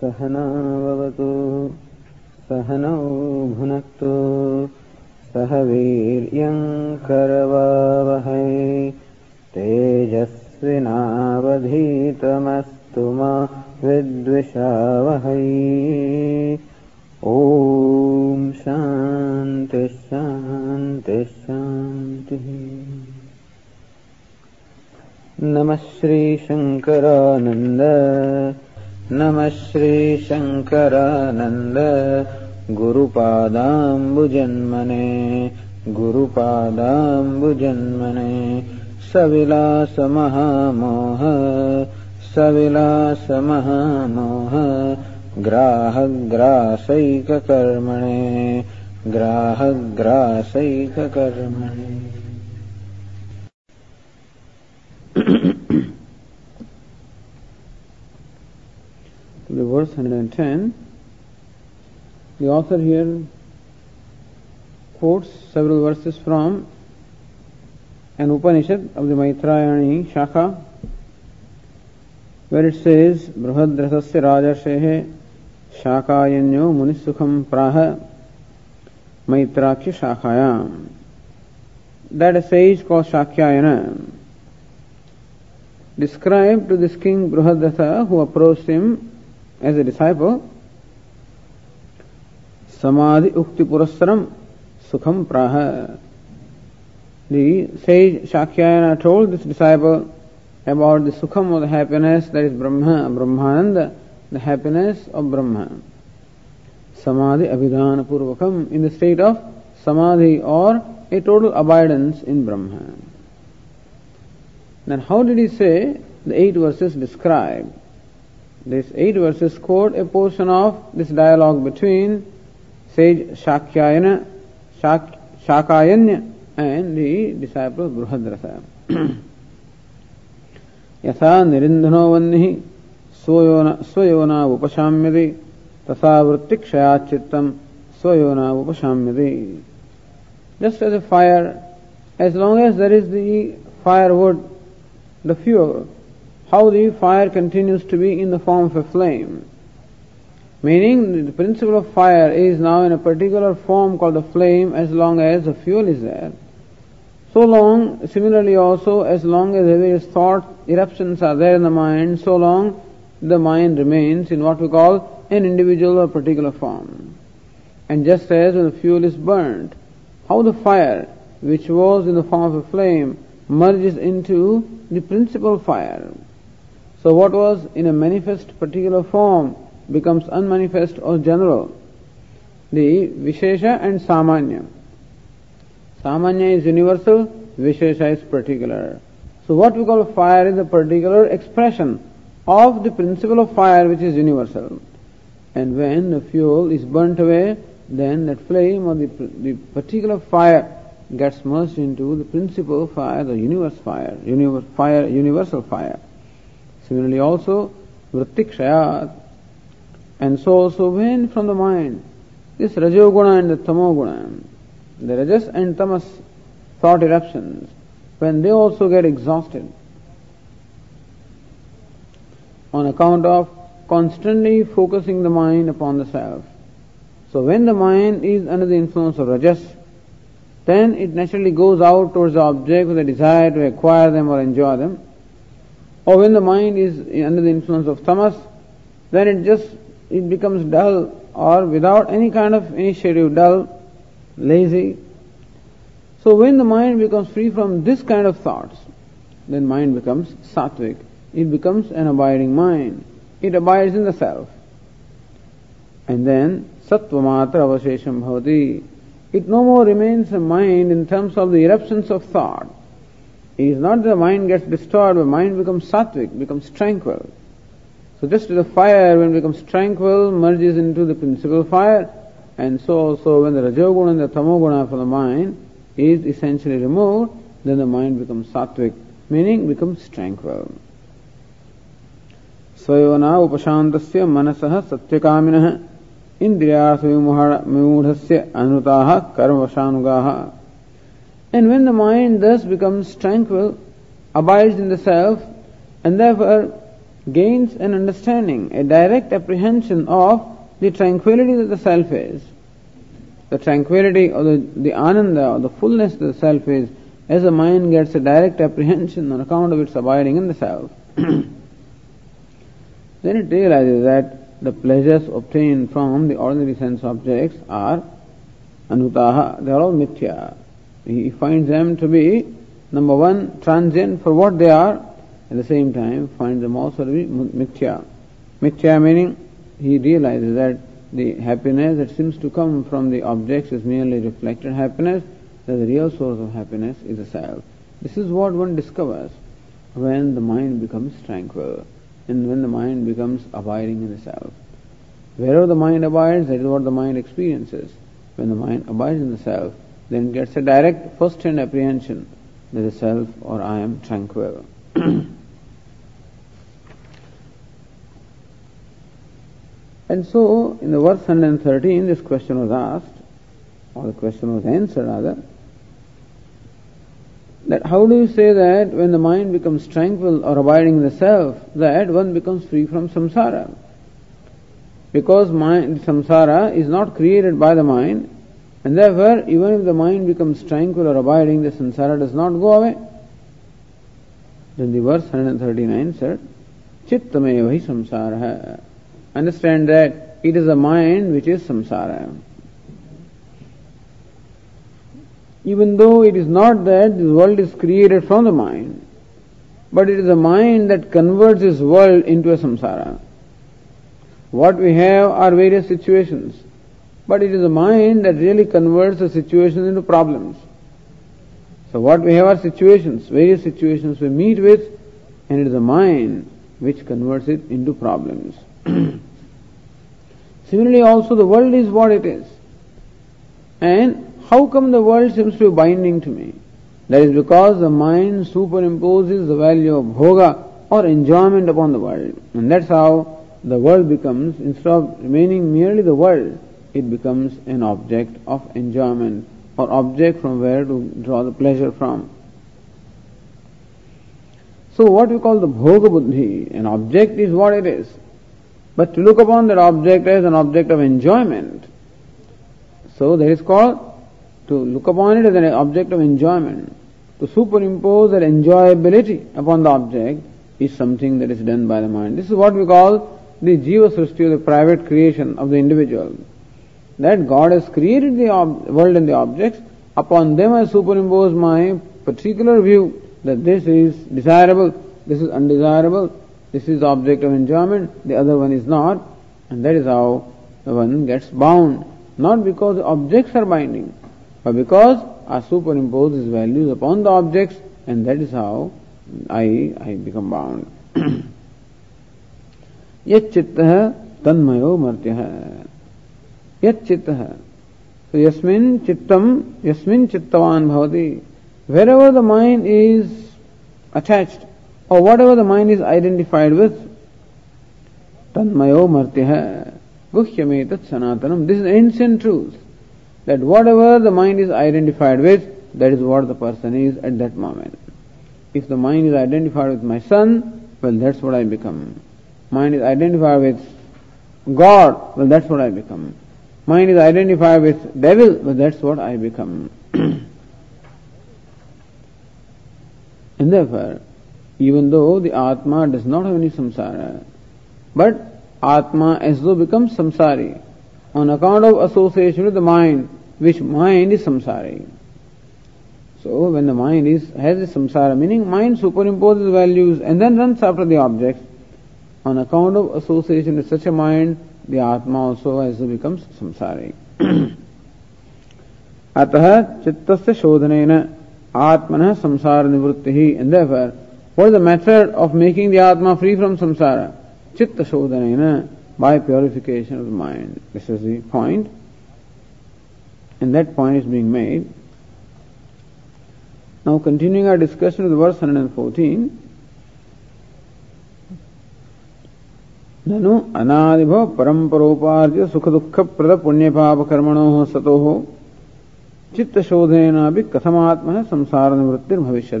सहनावतु सहनौ भुनक्तु। सह वीर्यङ्करवावहै तेजस्विनावधीतमस्तु मा विद्विषावहै। ॐ शान्तिः शान्तिः शान्तिः। नमः श्रीशङ्करानन्द नमः श्रीशङ्करानन्द गुरुपादाम्बुजन्मने गुरुपादाम्बुजन्मने। सविलासमहामोह सविलासमहामोह ग्राहग्रासैककर्मणे ग्राहग्रासैककर्मणे the verse 110, the author here quotes several verses from an Upanishad of the Maitrayani Shaka, where it says, Brahadrasasya Rajarshehe Shakayanyo Munisukham Praha Maitrakya Shakayam. That a sage called Shakyayana described to this king Bruhadrasa who approached him as a disciple, Samadhi Ukti Sukham Praha. The sage Shakyayana told this disciple about the Sukham or the happiness that is Brahma, Brahmananda, the happiness of Brahma. Samadhi Abhidhana Purvakam in the state of Samadhi or a total abidance in Brahma. Then how did he say the eight verses describe? These eight verses quote a portion of this dialogue between sage Shakyayana, Shak, Shakayanya and the disciple Bruhadrasa. यथा निरिन्धनो वह्निः स्वयोना उपशाम्यते तथा वृत्तिक्षयाच्चित्तम् स्वयोना उपशाम्यते Just as a fire, as long as there is the firewood, the fuel, how the fire continues to be in the form of a flame. Meaning, the principle of fire is now in a particular form called the flame as long as the fuel is there. So long, similarly also, as long as the various thought eruptions are there in the mind, so long the mind remains in what we call an individual or particular form. And just as when the fuel is burnt, how the fire, which was in the form of a flame, merges into the principal fire. So what was in a manifest particular form becomes unmanifest or general. The Vishesha and Samanya. Samanya is universal, Vishesha is particular. So what we call fire is a particular expression of the principle of fire which is universal. And when the fuel is burnt away, then that flame or the, the particular fire gets merged into the principle of fire, the universe fire, universe fire, universal fire. Similarly also, vrittikshayat. And so also when from the mind, this rajoguna and the tamoguna, the rajas and tamas thought eruptions, when they also get exhausted on account of constantly focusing the mind upon the self. So when the mind is under the influence of rajas, then it naturally goes out towards the object with a desire to acquire them or enjoy them. Or when the mind is under the influence of tamas, then it just it becomes dull or without any kind of initiative, dull, lazy. So when the mind becomes free from this kind of thoughts, then mind becomes sattvic. It becomes an abiding mind. It abides in the self. And then sattvamatra avashesham bhavati. It no more remains a mind in terms of the eruptions of thought. It is not that the mind gets destroyed, but mind becomes sattvic, becomes tranquil. So just as the fire, when it becomes tranquil, merges into the principal fire, and so also when the rajoguna and the tamoguna from the mind is essentially removed, then the mind becomes sattvic, meaning becomes tranquil. स्वयोना उपशान्तस्य मनसः सत्यकामिनः इन्द्रियार्थविमूढस्य अनुताः कर्मवशानुगाः and when the mind thus becomes tranquil, abides in the self, and therefore gains an understanding, a direct apprehension of the tranquility that the self is. The tranquility or the, the ananda or the fullness that the self is, as the mind gets a direct apprehension on account of its abiding in the self. then it realizes that the pleasures obtained from the ordinary sense objects are anutaha, they are all mithya. He finds them to be, number one, transient for what they are, at the same time finds them also to be mithya. Mithya meaning he realizes that the happiness that seems to come from the objects is merely reflected happiness, that the real source of happiness is the self. This is what one discovers when the mind becomes tranquil and when the mind becomes abiding in the self. Wherever the mind abides, that is what the mind experiences. When the mind abides in the self, then gets a direct first-hand apprehension that the self or I am tranquil. And so, in the verse 113, this question was asked, or the question was answered rather, that how do you say that when the mind becomes tranquil or abiding in the self, that one becomes free from samsara? Because mind, samsara is not created by the mind, and therefore, even if the mind becomes tranquil or abiding, the samsara does not go away. Then the verse 139 said, Chittamevahi samsara understand that it is the mind which is samsara. Even though it is not that this world is created from the mind, but it is the mind that converts this world into a samsara. What we have are various situations, but it is the mind that really converts the situations into problems. So what we have are situations, various situations we meet with, and it is the mind which converts it into problems. Similarly, also the world is what it is. And how come the world seems to be binding to me? That is because the mind superimposes the value of bhoga or enjoyment upon the world. And that's how the world becomes, instead of remaining merely the world, it becomes an object of enjoyment or object from where to draw the pleasure from. So what we call the bhoga buddhi, an object is what it is. But to look upon that object as an object of enjoyment, so that is called to look upon it as an object of enjoyment. To superimpose that enjoyability upon the object is something that is done by the mind. This is what we call the jiva srishti, the private creation of the individual That God has created the ob- world and the objects, upon them I superimpose my particular view that this is desirable, this is undesirable, this is the object of enjoyment, the other one is not, and that is how the one gets bound. Not because the objects are binding, but because I superimpose these values upon the objects, and that is how I, I become bound. यच्चित्तः तन्मयो मर्त्यः यच्चित्तः so yasmin chittam yasmin chittavan bhavati wherever the mind is attached or whatever the mind is identified with, tanmayo martyah guhyametat sanatanam. This is ancient truth. That whatever the mind is identified with, that is what the person is at that moment. If the mind is identified with my son, well, that's what I become. Mind is identified with God, well, that's what I become. Mind is identified with devil, but that's what I become. and therefore, even though the Atma does not have any samsara. But Atma as though becomes samsari on account of association with the mind, which mind is samsari. So when the mind is has a samsara, meaning mind superimposes values and then runs after the objects, on account of association with such a mind, the Atma also as becomes samsari. अतः चित्तस्य शोधनेन आत्मनः संसार निवृत्ति ही and therefore what is the method of making the Atma free from samsara? Chitta shodhanena, by purification of the mind. This is the point. And that point is being made. Now continuing our discussion with verse 114. ननु अनादिभव परम्परोपार्जित सुख दुख प्रद पुण्य पाप कर्मणो सतो। हो चित्त शोधेना भी कथमात्म है संसार निवृत्ति भविष्य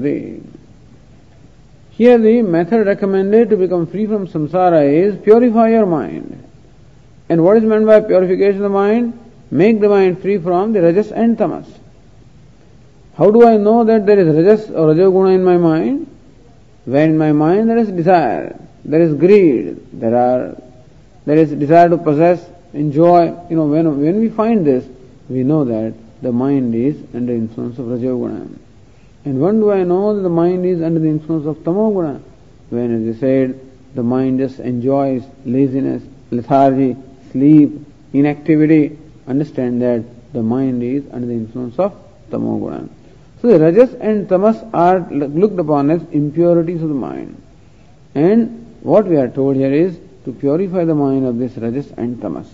here the method recommended to become free from samsara is purify your mind and what is meant by purification of mind make the mind free from the rajas and tamas how do I know that there is rajas or rajoguna in my mind when in my mind there is desire there is greed, there are there is desire to possess, enjoy. You know, when when we find this, we know that the mind is under influence of rajoguna. And when do I know that the mind is under the influence of tamoguna? When, as I said, the mind just enjoys laziness, lethargy, sleep, inactivity. Understand that the mind is under the influence of tamoguna. So the rajas and tamas are looked upon as impurities of the mind. And what we are told here is to purify the mind of this rajas and tamas.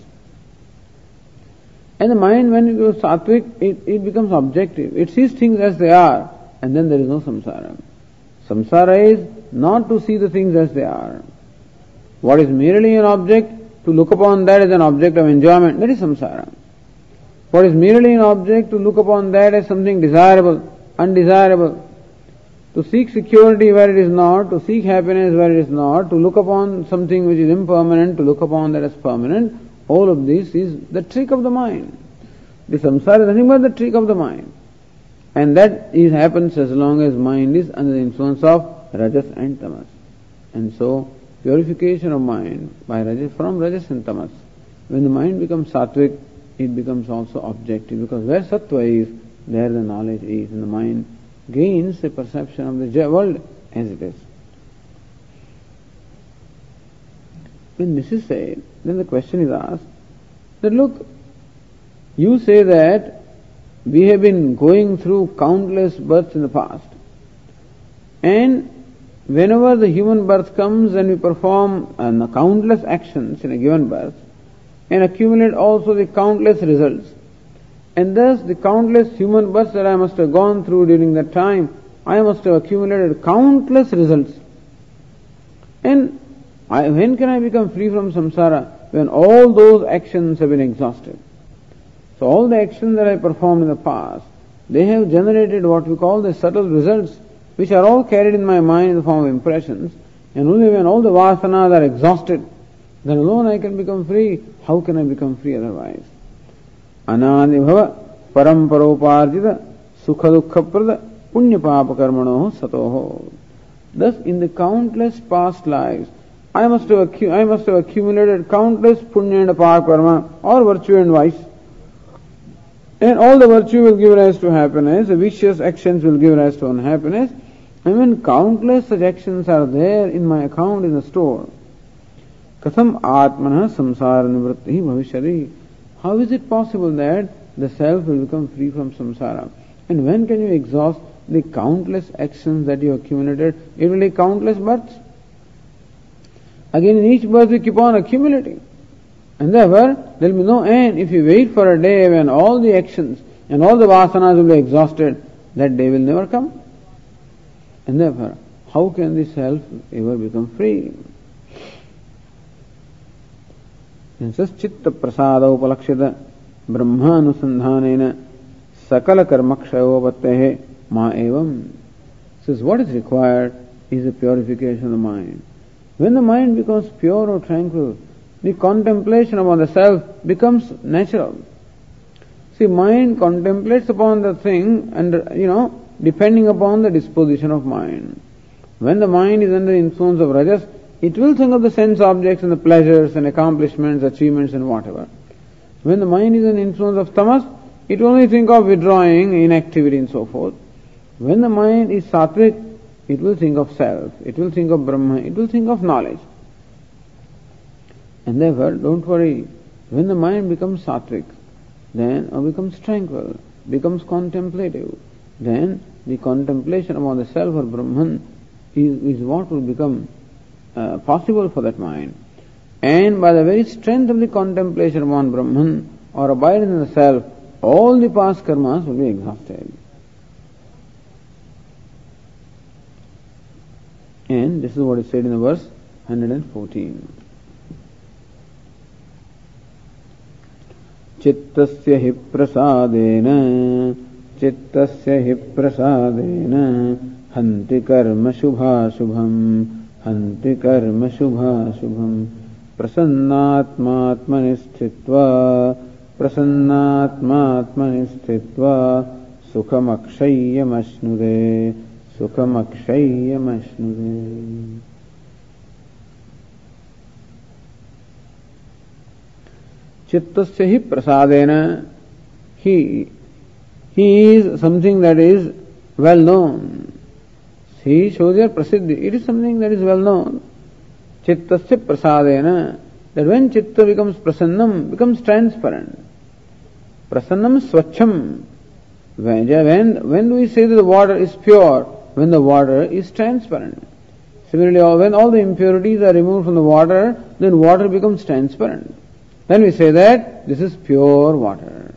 And the mind, when it goes sattvic, it, it becomes objective. It sees things as they are and then there is no samsara. Samsara is not to see the things as they are. What is merely an object, to look upon that as an object of enjoyment, that is samsara. What is merely an object, to look upon that as something desirable, undesirable, to seek security where it is not, to seek happiness where it is not, to look upon something which is impermanent, to look upon that as permanent, all of this is the trick of the mind. The samsara is nothing but the trick of the mind. And that is happens as long as mind is under the influence of rajas and tamas. And so purification of mind by rajas from rajas and tamas. When the mind becomes sattvic, it becomes also objective because where sattva is, there the knowledge is, in the mind gains a perception of the world as it is. When this is said, then the question is asked that look, you say that we have been going through countless births in the past. And whenever the human birth comes and we perform uh, countless actions in a given birth and accumulate also the countless results. And thus the countless human births that I must have gone through during that time, I must have accumulated countless results. And I, when can I become free from samsara? When all those actions have been exhausted. So all the actions that I performed in the past, they have generated what we call the subtle results, which are all carried in my mind in the form of impressions. And only when all the vasanas are exhausted, then alone I can become free. How can I become free otherwise? Anadibhava paramparoparjita sukha dukkha prada punya papa karmano satoho. Thus, in the countless past lives, I must have, I must have accumulated countless punya and papa karma, or virtue and vice. And all the virtue will give rise to happiness, the vicious actions will give rise to unhappiness. And when countless such actions are there in my account in the store, katham atmana samsara nivritti bhavishyati. How is it possible that the self will become free from samsara? And when can you exhaust the countless actions that you accumulated? It will take countless births. Again, in each birth we keep on accumulating. And therefore, there will be no end if you wait for a day when all the actions and all the vasanas will be exhausted, that day will never come. And therefore, how can the self ever become free? चित्त प्रसाद उपलक्षित ब्रह्मानुसंधान सकल कर्म क्षयोपत्ते है मा एवं what is required is a purification of mind when the mind becomes pure or tranquil the contemplation upon the self becomes natural see mind contemplates upon the thing and you know depending upon the disposition of mind when the mind is under influence of rajas it will think of the sense objects and the pleasures and accomplishments, achievements and whatever. When the mind is the influence of tamas, it will only think of withdrawing, inactivity and so forth. When the mind is sattvic, it will think of self, it will think of Brahma, it will think of knowledge. And therefore, don't worry. When the mind becomes sattvic, then or becomes tranquil, becomes contemplative, then the contemplation about the self or Brahman is, is what will become uh, possible for that mind. And by the very strength of the contemplation upon Brahman or abiding in the self, all the past karmas will be exhausted. And this is what is said in the verse 114. चित्तस्य हि प्रसादेन चित्तस्य हि प्रसादेन हन्ति कर्म शुभाशुभम् हन्ति कर्म शुभाशुभम्। प्रसन्नात्मात्मनि स्थित्वा प्रसन्नात्मात्मनि स्थित्वा सुखमक्षय्यमश्नुरे सुखमक्षय्यमश्नुरे चित्तस्य हि प्रसादेन something that is well known he shows your prasiddhi it is something that is well known chittasya prasadena that when chitta becomes prasannam becomes transparent prasannam swachham when, when, when we say that the water is pure? When the water is transparent. Similarly, when all the impurities are removed from the water, then water becomes transparent. Then we say that this is pure water.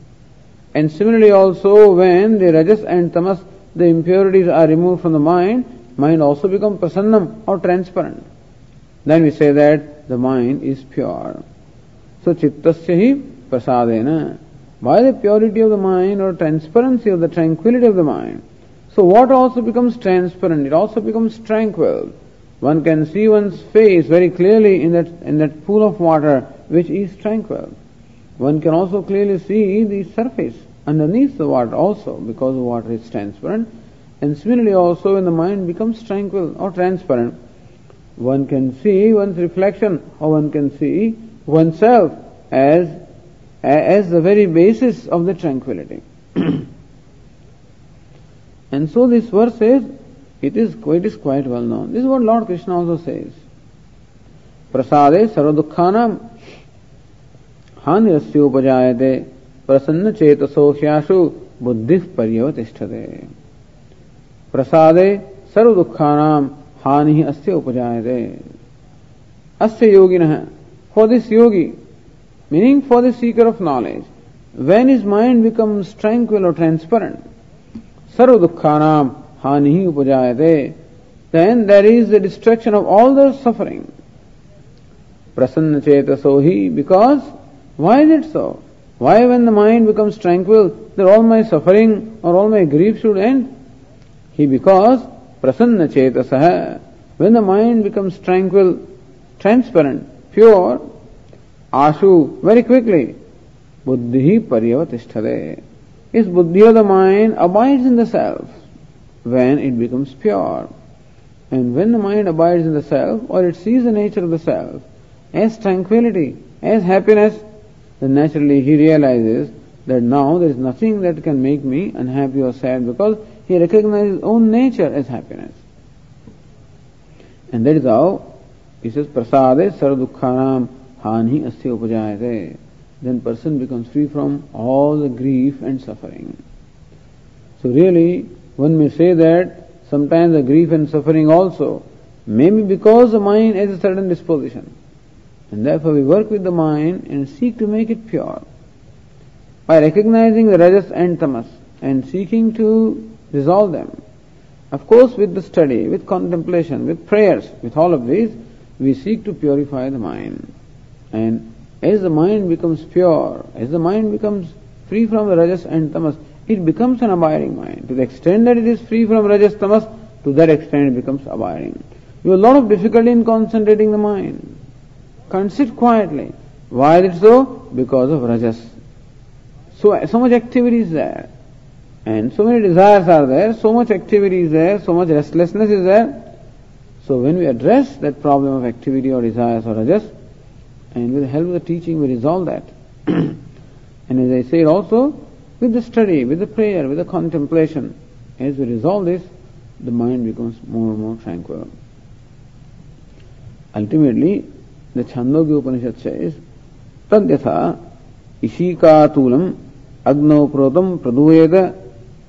And similarly also when the rajas and tamas, the impurities are removed from the mind, mind also becomes prasannam or transparent. Then we say that the mind is pure. So chittasya hi prasadena. By the purity of the mind or transparency of the tranquility of the mind. So what also becomes transparent, it also becomes tranquil. One can see one's face very clearly in that, in that pool of water which is tranquil. One can also clearly see the surface underneath the water also because the water is transparent. And similarly also when the mind becomes tranquil or transparent, one can see one's reflection or one can see oneself as as the very basis of the tranquility. and so this verse says it is it is quite well known. This is what Lord Krishna also says. Prasade sarva dukkhanam upajayate प्रसन्न चेतसोष्याशु बुद्धि पर्यवतिष्ठते प्रसादे सर्व दुखानाम हानि अस्य उपजायते। अस्य योगिन for this yogi meaning for this seeker of knowledge when is mind becomes tranquil or transparent सर्व दुखानाम हानि ही उपजायते then there is the destruction of all the suffering प्रसन्न चेत सो ही because why is it so Why when the mind becomes tranquil, that all my suffering or all my grief should end? He because prasanna chetasaha, when the mind becomes tranquil, transparent, pure, ashu, very quickly, buddhi paryavatishthate. His buddhi of the mind abides in the self when it becomes pure. And when the mind abides in the self, or it sees the nature of the self as tranquility, as happiness, then naturally he realizes that now there is nothing that can make me unhappy or sad because he recognizes his own nature as happiness. And that is how he says, Prasade sardukkhanam hani asya upajayate. Then person becomes free from all the grief and suffering. So really, one may say that sometimes the grief and suffering also may be because the mind has a certain disposition. And therefore we work with the mind and seek to make it pure. By recognizing the rajas and tamas and seeking to resolve them. Of course with the study, with contemplation, with prayers, with all of these, we seek to purify the mind. And as the mind becomes pure, as the mind becomes free from the rajas and tamas, it becomes an abiding mind. To the extent that it is free from rajas tamas, to that extent it becomes abiding. You have a lot of difficulty in concentrating the mind. Can't quietly. Why is it so? Because of rajas. So, so much activity is there. And so many desires are there, so much activity is there, so much restlessness is there. So when we address that problem of activity or desires or rajas, and with the help of the teaching we resolve that. and as I said also, with the study, with the prayer, with the contemplation, as we resolve this, the mind becomes more and more tranquil. Ultimately, Chandogya Upanishad says तद इसी का तूलम अग्नो प्रोतम प्रदूयेद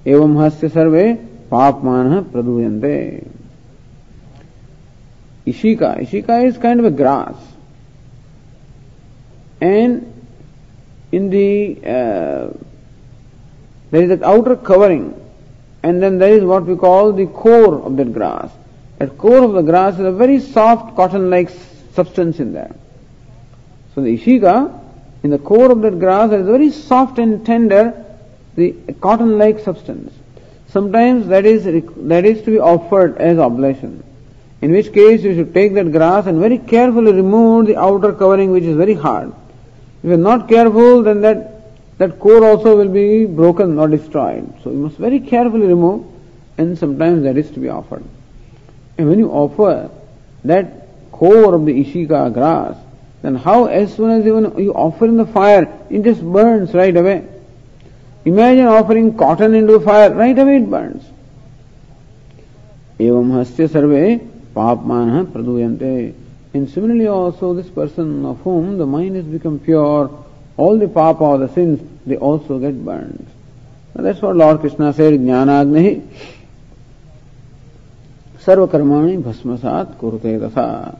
एवं हास्य सर्वे पापमान प्रदूयते ishika ishika is kind of grass and in the there is outer covering and then there is what we call the core of that grass at core of the grass is a very soft cotton like substance in there. So the ishika, in the core of that grass, there is very soft and tender, the cotton-like substance. Sometimes that is, that is to be offered as oblation. In which case you should take that grass and very carefully remove the outer covering which is very hard. If you are not careful then that, that core also will be broken or destroyed. So you must very carefully remove and sometimes that is to be offered. And when you offer that core of the ishika grass, then how as soon as even you offer in the fire, it just burns right away. Imagine offering cotton into the fire, right away it burns. एवं हस्य सर्वे पापमान praduyante. And similarly also this person of whom the mind has become pure, all the papa or the sins, they also get burned. Now that's what Lord Krishna said, Jnanagni sarvakarmani bhasmasat kurte tasa.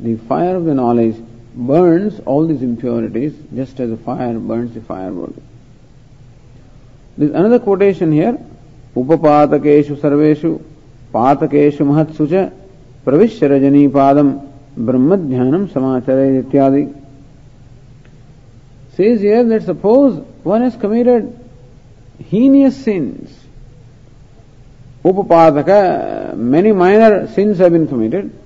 The fire of the knowledge burns all these impurities just as a fire burns the firewood. There's another quotation here. Upapatakeshu sarveshu cha pravishya rajani padam brahmadhyanam samachare ityadi. Says here that suppose one has committed heinous sins. Upapataka, many minor sins have been committed.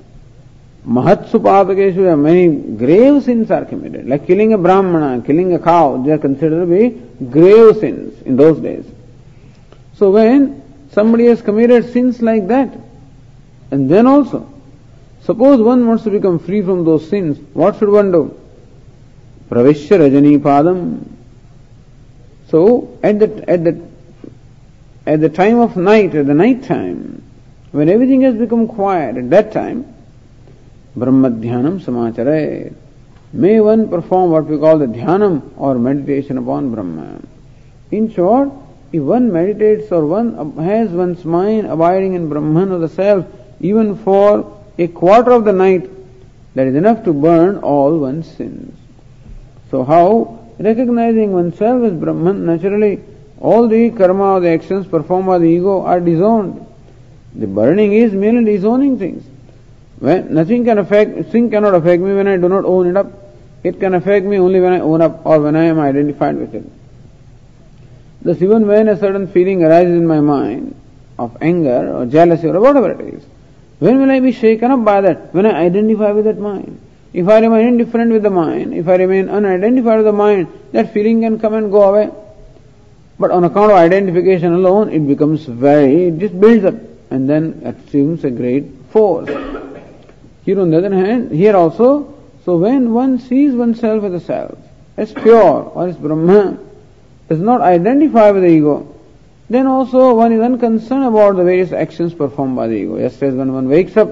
Mahatsu Papakeshu, many grave sins are committed, like killing a Brahmana, killing a cow, they are considered to be grave sins in those days. So when somebody has committed sins like that, and then also, suppose one wants to become free from those sins, what should one do? Pravishya Rajani Padam. So at the, at the, at the time of night, at the night time, when everything has become quiet, at that time, Brahmadhyanam samachare. May one perform what we call the dhyanam or meditation upon Brahma. In short, if one meditates or one has one's mind abiding in Brahman or the self, even for a quarter of the night, that is enough to burn all one's sins. So how? Recognizing oneself as Brahman, naturally all the karma or the actions performed by the ego are disowned. The burning is merely disowning things. When nothing can affect, thing cannot affect me when I do not own it up. It can affect me only when I own up or when I am identified with it. Thus, even when a certain feeling arises in my mind of anger or jealousy or whatever it is, when will I be shaken up by that? When I identify with that mind. If I remain indifferent with the mind, if I remain unidentified with the mind, that feeling can come and go away. But on account of identification alone, it becomes very, it just builds up and then assumes a great force. Here on the other hand, here also, so when one sees oneself as a self, as pure or as Brahma, does not identify with the ego, then also one is unconcerned about the various actions performed by the ego. As when one wakes up,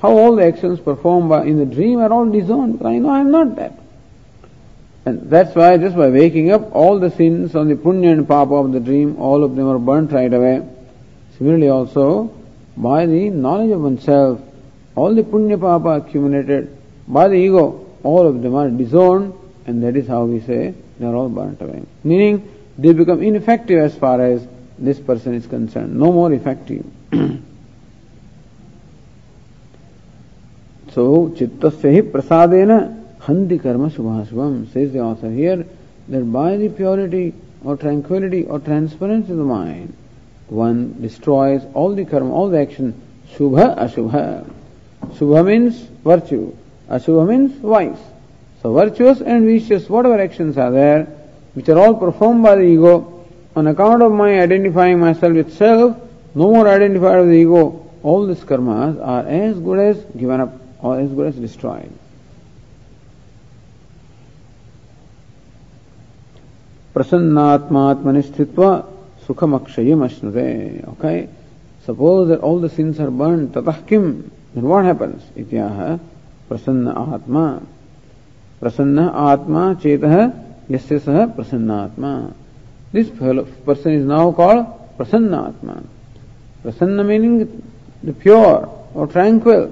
how all the actions performed by, in the dream are all disowned. I know I am not that. And that's why just by waking up, all the sins on the punya and papa of the dream, all of them are burnt right away. Similarly also, by the knowledge of oneself, all the punya papa accumulated by the ego, all of them are disowned, and that is how we say they are all burnt away. Meaning, they become ineffective as far as this person is concerned, no more effective. so, chittasya hi prasadena hanti karma shubhashubham, says the author here, that by the purity or tranquility or transparency of the mind, one destroys all the karma, all the action, shubha, ashubha. Subha means virtue. Ashubha means vice. So virtuous and vicious, whatever actions are there, which are all performed by the ego, on account of my identifying myself with self, no more identified with the ego, all these karmas are as good as given up or as good as destroyed. स्थित्वा सुखमक्षयम अश्नुते okay suppose that all the sins are burned tatah then what happens? Ityaha prasanna atma. Prasanna atma chetah yasya saha prasanna atma. This person is now called prasanna atma. Prasanna meaning the pure or tranquil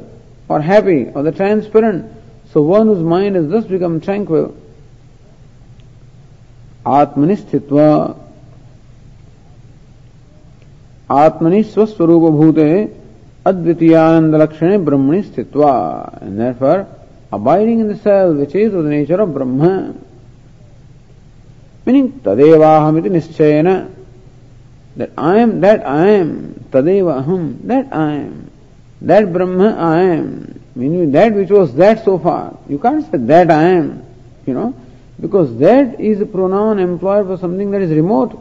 or happy or the transparent. So one whose mind has thus become tranquil. स्थित्वा आत्मनि स्वस्वरूप भूते Advitiyananda Brahmani Sthitva. And therefore, abiding in the self, which is of the nature of Brahma. Meaning, Tadevahamiti Nischayana. that I am, that I am, tadeva aham, that I am, that Brahma I am, meaning that which was that so far. You can't say that I am, you know, because that is a pronoun employed for something that is remote,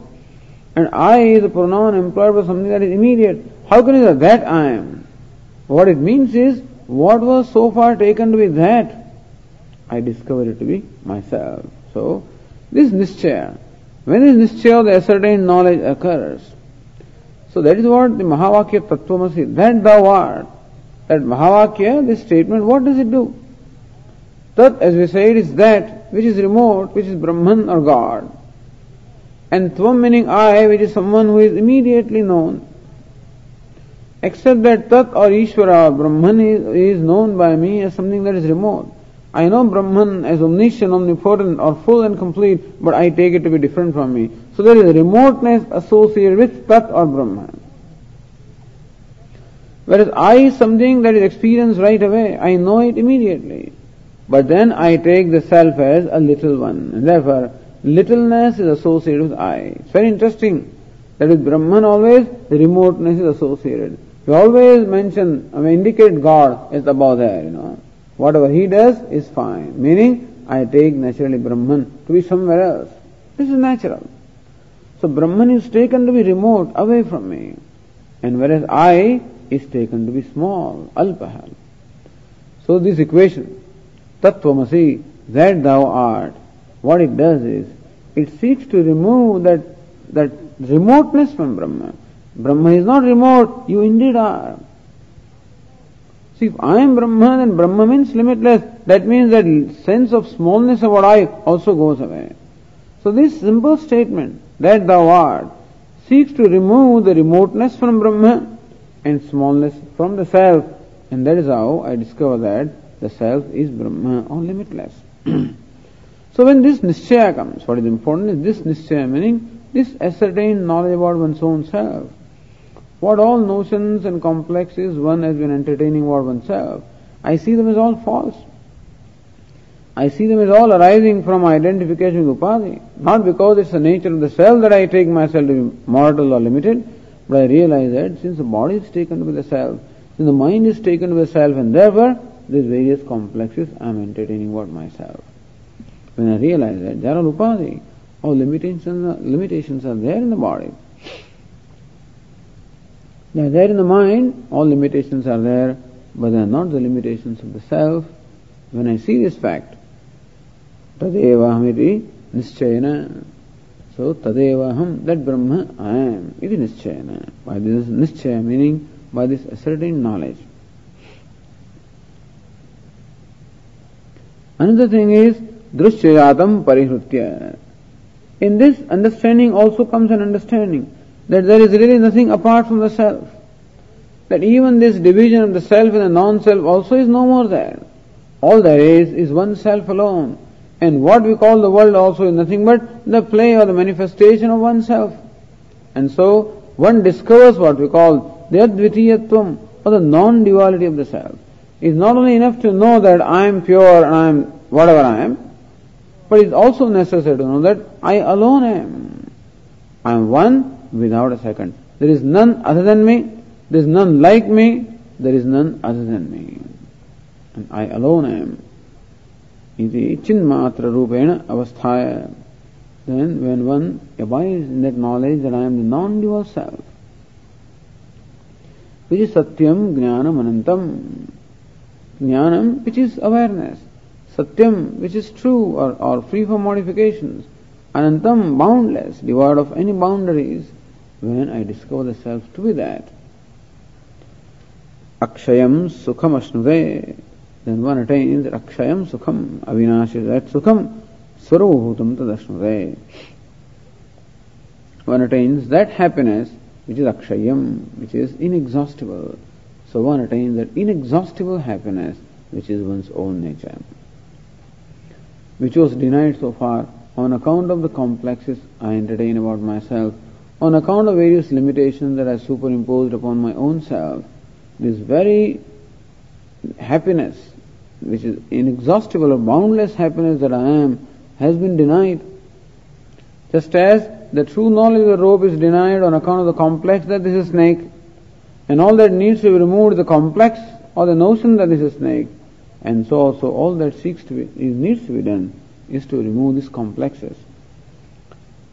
and I is a pronoun employed for something that is immediate. How can you say that I am? What it means is, what was so far taken to be that, I discover it to be myself. So, this nischaya, when this nischaya the ascertained knowledge occurs, so that is what the Mahavakya Tattvamasi, that thou art, that Mahavakya, this statement, what does it do? Tat, as we said, is that which is remote, which is Brahman or God. And Tvam meaning I, which is someone who is immediately known. Except that Tat or Ishvara Brahman is, is known by me as something that is remote. I know Brahman as omniscient, omnipotent, or full and complete, but I take it to be different from me. So there is remoteness associated with Tat or Brahman. Whereas I is something that is experienced right away. I know it immediately. But then I take the self as a little one. Therefore, littleness is associated with I. It's very interesting that with Brahman always remoteness is associated. We always mention, I mean, indicate God is above there, you know. Whatever he does is fine. Meaning, I take naturally Brahman to be somewhere else. This is natural. So Brahman is taken to be remote, away from me. And whereas I is taken to be small, alpahal. So this equation, Tattvamasi, that thou art, what it does is, it seeks to remove that, that remoteness from Brahma. Brahma is not remote, you indeed are. See, if I am Brahma, then Brahma means limitless. That means that sense of smallness of what I also goes away. So this simple statement, that thou art, seeks to remove the remoteness from Brahma and smallness from the self. And that is how I discover that the self is Brahma or limitless. so when this nischaya comes, what is important is this nischaya, meaning this ascertained knowledge about one's own self. What all notions and complexes one has been entertaining about oneself, I see them as all false. I see them as all arising from identification with upadhi. Not because it's the nature of the self that I take myself to be mortal or limited, but I realize that since the body is taken be the self, since the mind is taken be the self, and therefore these various complexes I am entertaining about myself. When I realize that there are upadhi, all limitations, limitations are there in the body. They are there in the mind, all limitations are there, but they are not the limitations of the self. When I see this fact, tadeva nischayana. So tadeva that Brahma I am, iti nischayana. By this nischaya meaning by this ascertained knowledge. Another thing is drushyayatam parihrutya. In this understanding also comes an understanding that there is really nothing apart from the self. That even this division of the self and the non-self also is no more there. All there is is one self alone. And what we call the world also is nothing but the play or the manifestation of oneself. And so one discovers what we call the Advitiyatvam or the non-duality of the self. It's not only enough to know that I am pure and I am whatever I am, but it's also necessary to know that I alone am. I am one without a second. There is none other than me, there is none like me, there is none other than me. And I alone am. Iti chinmatra rupena avasthaya. Then when one abides in that knowledge that I am the non-dual self, which is satyam, jnanam, anantam. Jnanam, which is awareness. Satyam, which is true or, or free from modifications. Anantam, boundless, devoid of any boundaries when I discover the self to be that. Akshayam sukham asnude. Then one attains that akshayam sukham, avinashi, that sukham, sarvabhutam tadasnude. One attains that happiness which is akshayam, which is inexhaustible. So one attains that inexhaustible happiness which is one's own nature, which was denied so far on account of the complexes I entertain about myself on account of various limitations that I superimposed upon my own self, this very happiness, which is inexhaustible or boundless happiness that I am, has been denied. Just as the true knowledge of the rope is denied on account of the complex that this is a snake, and all that needs to be removed is the complex or the notion that this is a snake, and so also all that seeks to be, needs to be done is to remove these complexes.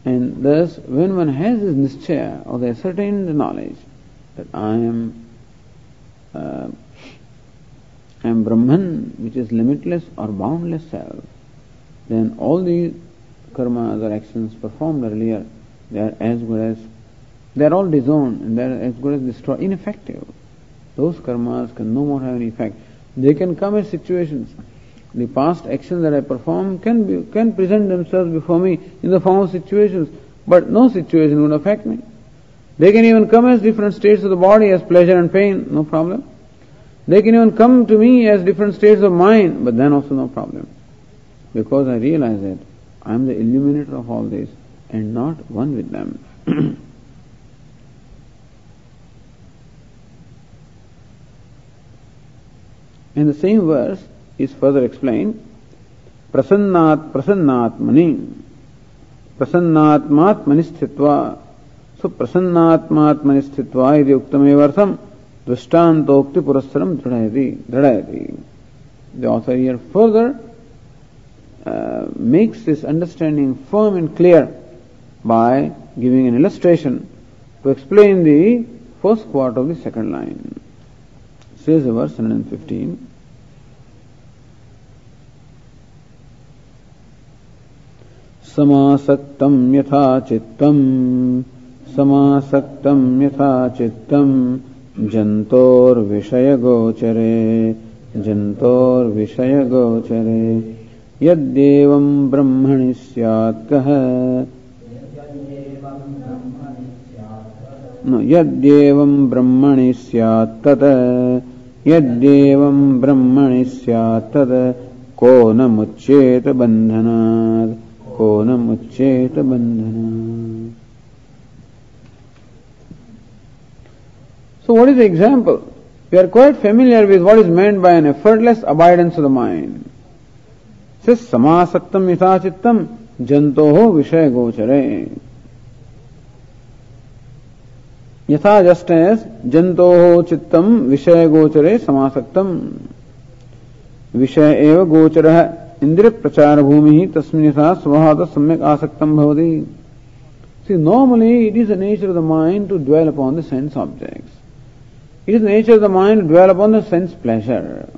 And thus, when one has this nischaya or the ascertained knowledge that I am, uh, I am Brahman, which is limitless or boundless self, then all these karmas or actions performed earlier, they are as good as, they are all disowned and they are as good as destroyed, ineffective. Those karmas can no more have any effect. They can come as situations. The past actions that I perform can be, can present themselves before me in the form of situations, but no situation would affect me. They can even come as different states of the body, as pleasure and pain, no problem. They can even come to me as different states of mind, but then also no problem. Because I realize that I am the illuminator of all this and not one with them. In the same verse is further explained, prasannat prasannatmani प्रसन्नात्मात्मनि स्थित्वा सो प्रसन्नात्मात्मनि स्थित्वा इति उक्तमेवर्थम दृष्टान्तोक्ति पुरस्सरम दृढ़यति दृढ़यति The author here further uh, makes this understanding firm and clear by giving an illustration to explain the first part of the second line. Says the verse 115. समासक्तं यथा चित्तम् समासक्तं यथा चित्तम् जन्तोर्विषयगोचरे। जन्तोर्विषयगोचरे। यद्येवं ब्रह्मणि स्यात् कः यद्येवं ब्रह्मणि स्यात् तत् यद्येवं ब्रह्मणि स्यात् तत् को न मुच्येत बन्धनात् कोनमुच्चेत बंधन so what is example we are quite familiar with what is made by an effortless abidance of the mind से समासक्तम यथा जंतो हो विषय गोचरे यथा जस्ट एस जंतो हो चित्तम विषय गोचरे समासक्तम विषय एव गोचर है इंद्रिय प्रचार भूमि ही तस्मिन यथा स्वभाव सम्यक आसक्तम भवति See, normally it is the nature of the mind to dwell upon the sense objects. It is the nature of the mind to dwell upon the sense pleasure.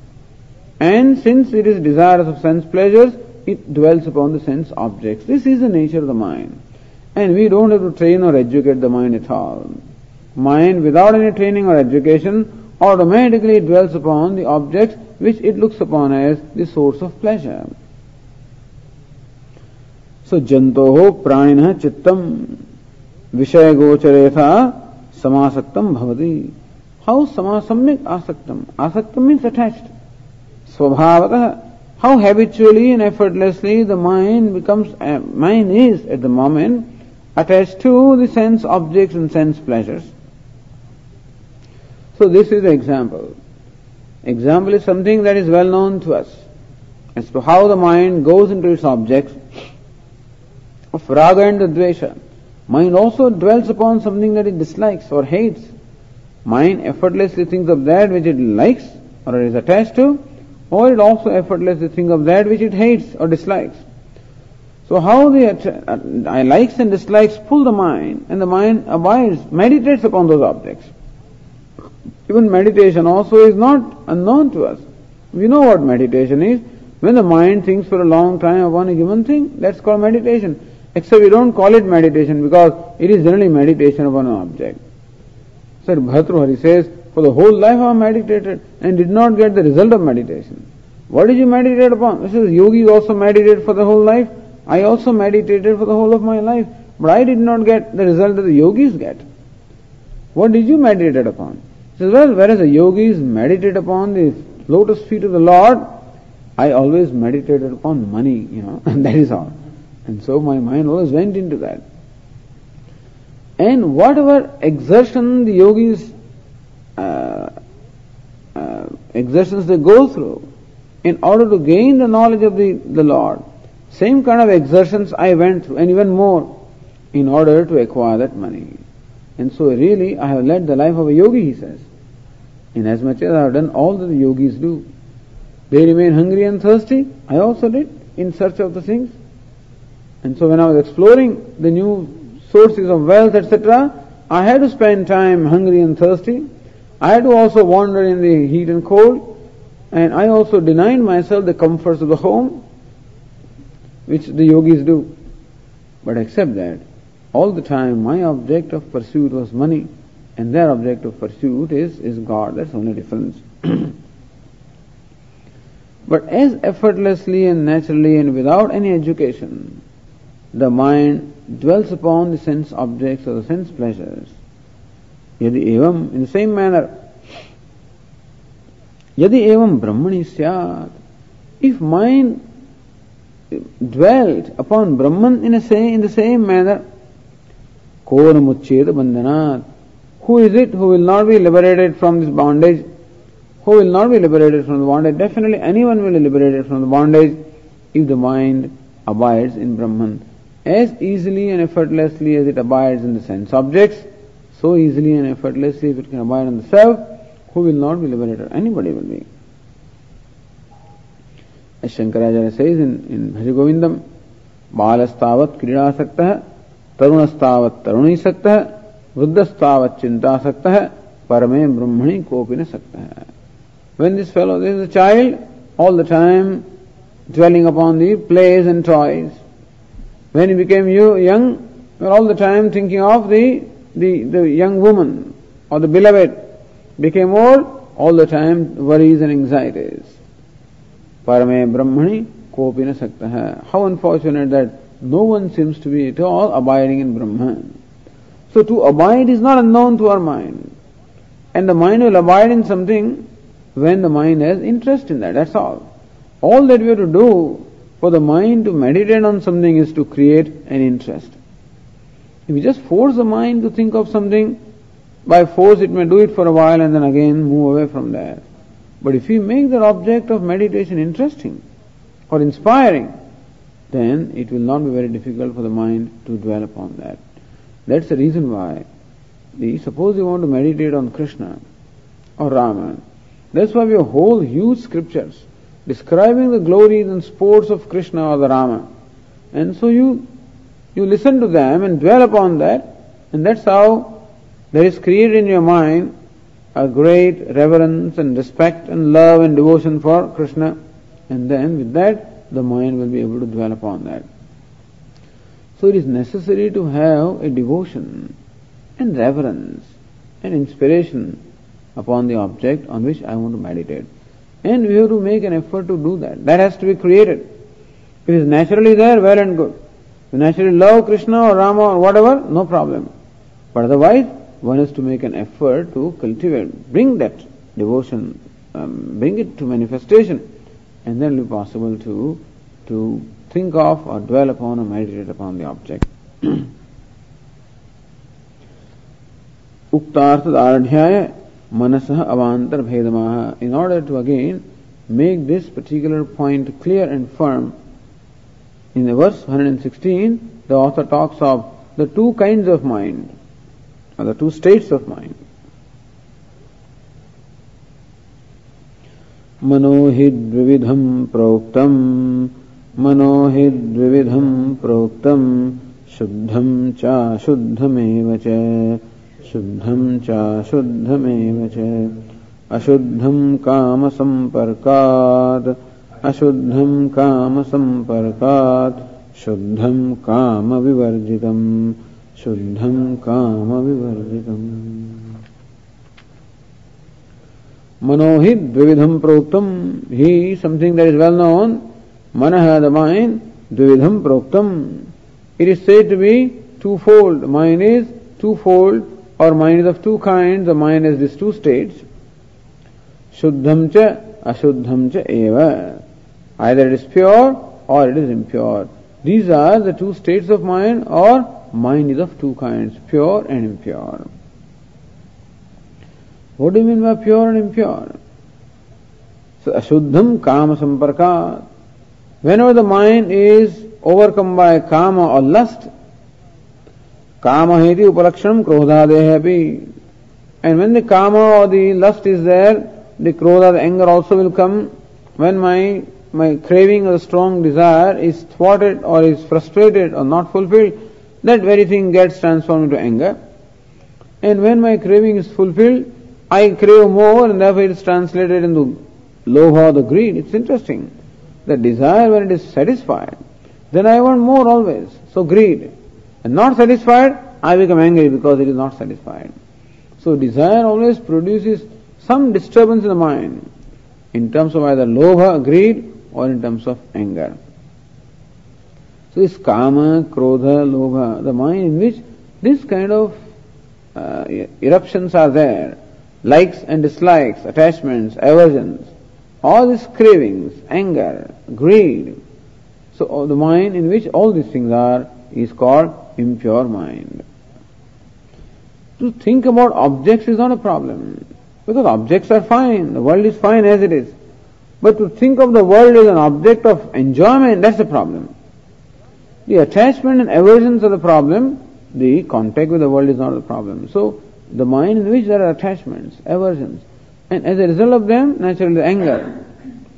And since it is desirous of sense pleasures, it dwells upon the sense objects. This is the nature of the mind. And we don't have to train or educate the mind at all. Mind without any training or education automatically dwells upon the objects which it looks upon as the source of pleasure. So jantoho pranina chittam विषय गोचरे था समासक्तम भवति how समासम्यक आसक्तम आसक्तम means attached स्वभावतः how habitually and effortlessly the mind becomes uh, mind is at the moment attached to the sense objects and sense pleasures so this is the example Example is something that is well known to us as to how the mind goes into its objects of raga and dvesha. Mind also dwells upon something that it dislikes or hates. Mind effortlessly thinks of that which it likes or is attached to, or it also effortlessly thinks of that which it hates or dislikes. So how the uh, likes and dislikes pull the mind, and the mind abides, meditates upon those objects. Even meditation also is not unknown to us. We know what meditation is. When the mind thinks for a long time upon a given thing, that's called meditation. Except we don't call it meditation because it is generally meditation upon an object. Sir Bhartrihari says, for the whole life I meditated and did not get the result of meditation. What did you meditate upon? This is yogis also meditate for the whole life. I also meditated for the whole of my life, but I did not get the result that the yogis get. What did you meditate upon? Says, well, whereas the yogis meditate upon the lotus feet of the Lord, I always meditated upon money, you know, and that is all. And so my mind always went into that. And whatever exertion the yogis, uh, uh, exertions they go through in order to gain the knowledge of the, the Lord, same kind of exertions I went through, and even more in order to acquire that money. And so really I have led the life of a yogi, he says. Inasmuch as I have done all that the yogis do. They remain hungry and thirsty. I also did in search of the things. And so when I was exploring the new sources of wealth, etc., I had to spend time hungry and thirsty. I had to also wander in the heat and cold. And I also denied myself the comforts of the home, which the yogis do. But except that, all the time my object of pursuit was money and their object of pursuit is, is God. That's the only difference. but as effortlessly and naturally and without any education, the mind dwells upon the sense objects or the sense pleasures. Yadi evam, in the same manner, yadi evam brahmani syat, if mind dwelt upon Brahman in, a same in the same manner Konamuccheda Bandhanat, who is it who will not be liberated from this bondage? Who will not be liberated from the bondage? Definitely anyone will be liberated from the bondage if the mind abides in Brahman. As easily and effortlessly as it abides in the sense objects, so easily and effortlessly if it can abide in the self, who will not be liberated? Anybody will be. As Shankaracharya says in, in Bhajagovindam, बालस्तावत् क्रीडासक्तः तरुणस्तावत तरुणी ही सकता है वृद्धस्तावत चिंता सकता है परमे ब्रह्मणी को भी नहीं सकता है when this fellow this child all the time dwelling upon the plays and toys when you became you young all the time thinking of the young woman or the beloved became old all the time worries and anxieties परमे ब्रह्मणी को भी नहीं सकता है how unfortunate that no one seems to be at all abiding in Brahman. So to abide is not unknown to our mind. And the mind will abide in something when the mind has interest in that. That's all. All that we have to do for the mind to meditate on something is to create an interest. If we just force the mind to think of something, by force it may do it for a while and then again move away from there. But if we make that object of meditation interesting or inspiring, then it will not be very difficult for the mind to dwell upon that. That's the reason why, the, suppose you want to meditate on Krishna or Rama, that's why we have whole huge scriptures describing the glories and sports of Krishna or the Rama. And so you, you listen to them and dwell upon that, and that's how there is created in your mind a great reverence and respect and love and devotion for Krishna, and then with that the mind will be able to dwell upon that. So it is necessary to have a devotion and reverence and inspiration upon the object on which I want to meditate. And we have to make an effort to do that. That has to be created. If it is naturally there, well and good. If you naturally love Krishna or Rama or whatever, no problem. But otherwise, one has to make an effort to cultivate, bring that devotion, um, bring it to manifestation, and then it will be possible to, to think of or dwell upon or meditate upon the object. In order to again make this particular point clear and firm, in the verse 116, the author talks of the two kinds of mind, or the two states of mind. मनो हि द्विविधम् प्रोक्तम् मनो हि द्विविधम् प्रोक्तम् शुद्धम् चाशुद्धमेव च। शुद्धम् चाशुद्धमेव च। अशुद्धम् कामसम्पर्कात्। अशुद्धम् कामसम्पर्कात्। शुद्धम् कामविवर्जितम्। शुद्धम काम विवर्जितम मनोहि द्विविधम प्रोक्तम ही something that is well known मन द माइंड द्विविधम प्रोक्तम it is said to be two fold mind is two fold और mind is of two kind the mind is this two states शुद्धम च अशुद्धम च एव either it is pure or it is impure. These are the two states of mind or mind is of two kinds, pure and impure. What do you mean by pure and impure? So, ashuddham kama samparka. Whenever the mind is overcome by kama or lust, Kama heti upalakshanam krodhadehapi. And when the kama or the lust is there, the krodha, the anger also will come. When my my craving or strong desire is thwarted or is frustrated or not fulfilled, that very thing gets transformed into anger. And when my craving is fulfilled, I crave more and therefore it is translated into lobha, the greed. It's interesting. The desire when it is satisfied, then I want more always. So greed. And not satisfied, I become angry because it is not satisfied. So desire always produces some disturbance in the mind in terms of either lobha, greed, or in terms of anger. So this kama, krodha, lobha, the mind in which this kind of uh, eruptions are there, likes and dislikes, attachments, aversions, all these cravings, anger, greed. So the mind in which all these things are is called impure mind. To think about objects is not a problem because objects are fine, the world is fine as it is. But to think of the world as an object of enjoyment, that's the problem. The attachment and aversions are the problem, the contact with the world is not the problem. So, the mind in which there are attachments, aversions, and as a result of them, naturally anger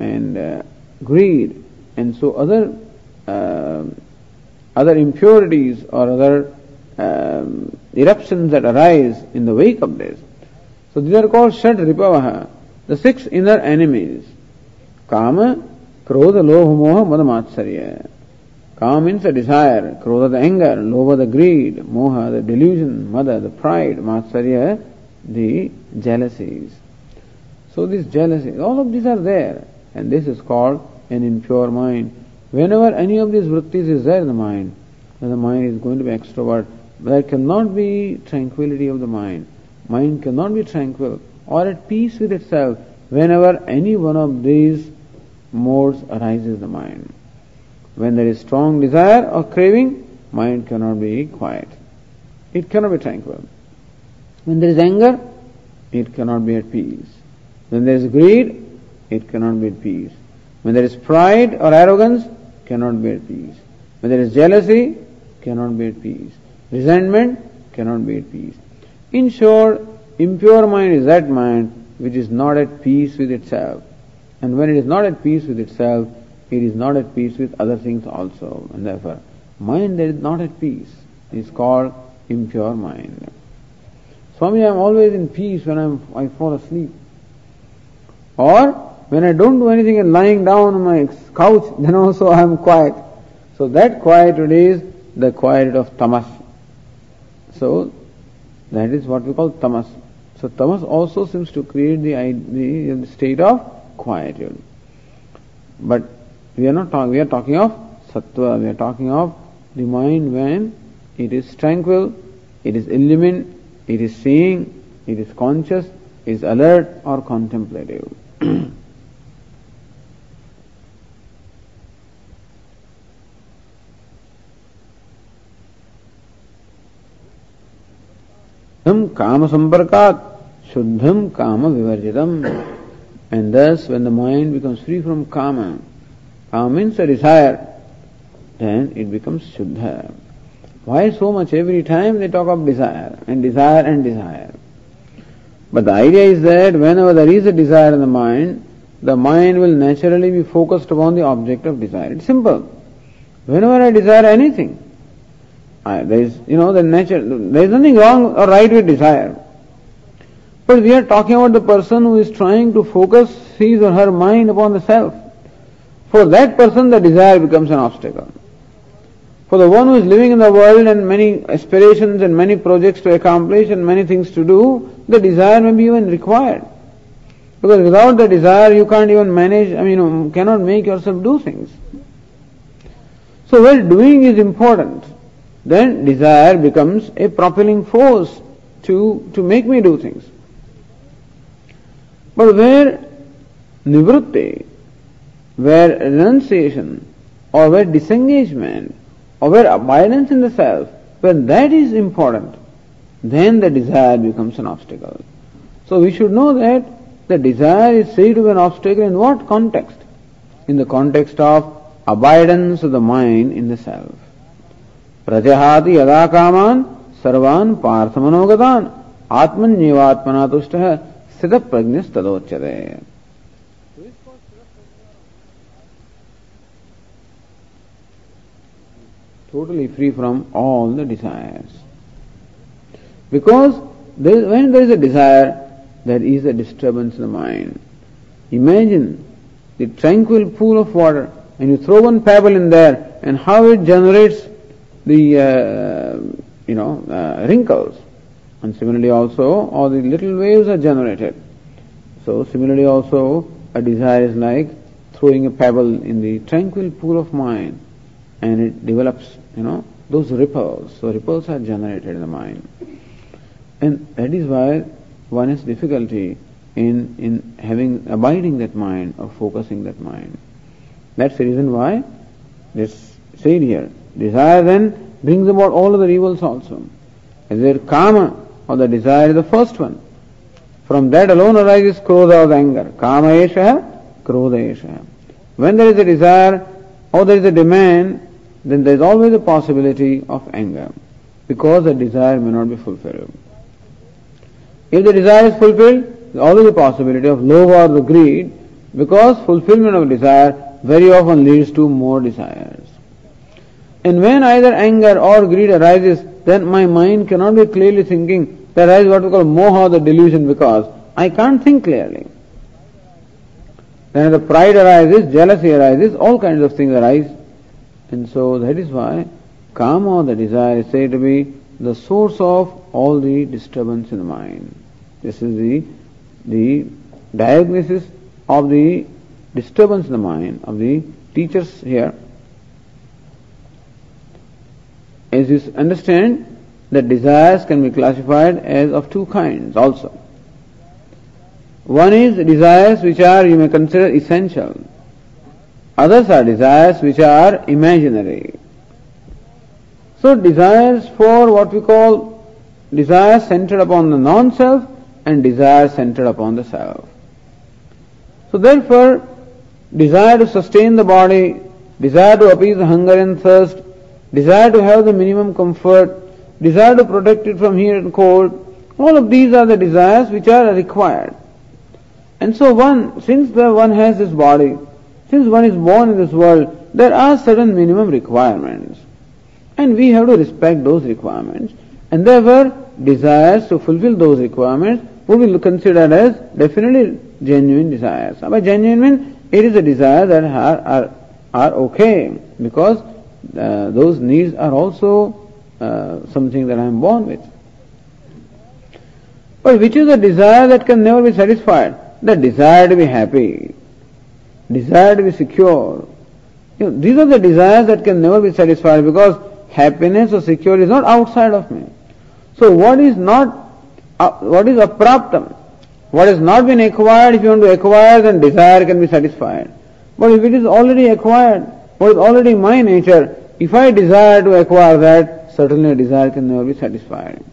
and uh, greed, and so other uh, other impurities or other um, eruptions that arise in the wake of this. So these are called Shad Ripavaha, the six inner enemies. Kama, Krodha, Lobha, Moha, Mada, Matsarya. Kama means the desire, Krodha the anger, Lobha the greed, Moha the delusion, Mada the pride, Matsarya the jealousies. So these jealousies, all of these are there and this is called an impure mind. Whenever any of these vrittis is there in the mind, then the mind is going to be extrovert. There cannot be tranquility of the mind. Mind cannot be tranquil or at peace with itself whenever any one of these modes arises in the mind. When there is strong desire or craving, mind cannot be quiet. It cannot be tranquil. When there is anger, it cannot be at peace. When there is greed, it cannot be at peace. When there is pride or arrogance, cannot be at peace. When there is jealousy, cannot be at peace. Resentment cannot be at peace. In short, impure mind is that mind which is not at peace with itself. And when it is not at peace with itself, it is not at peace with other things also. And therefore, mind that is not at peace is called impure mind. Swami, I am always in peace when I'm, I fall asleep. Or when I don't do anything and lying down on my couch, then also I am quiet. So that quietude is the quiet of tamas. So that is what we call tamas. So tamas also seems to create the, the state of quietude. But we are not talking, we are talking of sattva, we are talking of the mind when it is tranquil, it is illumined, it is seeing, it is conscious, it is alert or contemplative. Kama samparkat, shuddham kama. And thus, when the mind becomes free from kama Uh, means a desire, then it becomes shuddha. Why so much every time they talk of desire and desire and desire? But the idea is that whenever there is a desire in the mind, the mind will naturally be focused upon the object of desire. It's simple. Whenever I desire anything, I, there is, you know, the nature, there is nothing wrong or right with desire. But we are talking about the person who is trying to focus his or her mind upon the self. For that person, the desire becomes an obstacle. For the one who is living in the world and many aspirations and many projects to accomplish and many things to do, the desire may be even required. Because without the desire, you can't even manage, I mean, you cannot make yourself do things. So, where doing is important, then desire becomes a propelling force to, to make me do things. But where nivritti, where renunciation, or where disengagement, or where abidance in the self, when that is important, then the desire becomes an obstacle. So we should know that the desire is said to be an obstacle in what context? In the context of abidance of the mind in the self. Prajahati yada kaman सर्वान पार्थ मनोगतान आत्मन्यवात्मना तुष्ट स्थित totally free from all the desires. Because there, when there is a desire, there is a disturbance in the mind. Imagine the tranquil pool of water and you throw one pebble in there and how it generates the, uh, you know, uh, wrinkles. And similarly also, all the little waves are generated. So similarly also, a desire is like throwing a pebble in the tranquil pool of mind and it develops, you know, those ripples. So ripples are generated in the mind. And that is why one has difficulty in, in having, abiding that mind or focusing that mind. That's the reason why this said here. Desire then brings about all other evils also. As there kama or the desire is the first one. From that alone arises krodha or anger. Kama esha, krodha esha. When there is a desire or there is a demand, then there is always a possibility of anger because the desire may not be fulfilled. If the desire is fulfilled, there is always a possibility of lobha or the greed because fulfillment of desire very often leads to more desires. And when either anger or greed arises, then my mind cannot be clearly thinking. There arises what we call moha, the delusion, because I can't think clearly. Then the pride arises, jealousy arises, all kinds of things arise. And so that is why kama, the desire, is said to be the source of all the disturbance in the mind. This is the, the diagnosis of the disturbance in the mind of the teachers here. As you understand, the desires can be classified as of two kinds also. One is desires which are, you may consider essential. Others are desires which are imaginary. So desires for what we call desires centered upon the non-self and desires centered upon the self. So therefore, desire to sustain the body, desire to appease the hunger and thirst, desire to have the minimum comfort, desire to protect it from heat and cold, all of these are the desires which are required. And so one, since the one has this body, since one is born in this world, there are certain minimum requirements. And we have to respect those requirements. And therefore, desires to fulfill those requirements would be considered as definitely genuine desires. By genuine mean it is a desire that are, are, are okay because uh, those needs are also uh, something that I am born with. But which is a desire that can never be satisfied? The desire to be happy, desire to be secure. You know, these are the desires that can never be satisfied because happiness or security is not outside of me. So what is not, uh, what is apraptam? What has not been acquired, if you want to acquire, then desire can be satisfied. But if it is already acquired, what is already my nature, if I desire to acquire that, certainly desire can never be satisfied.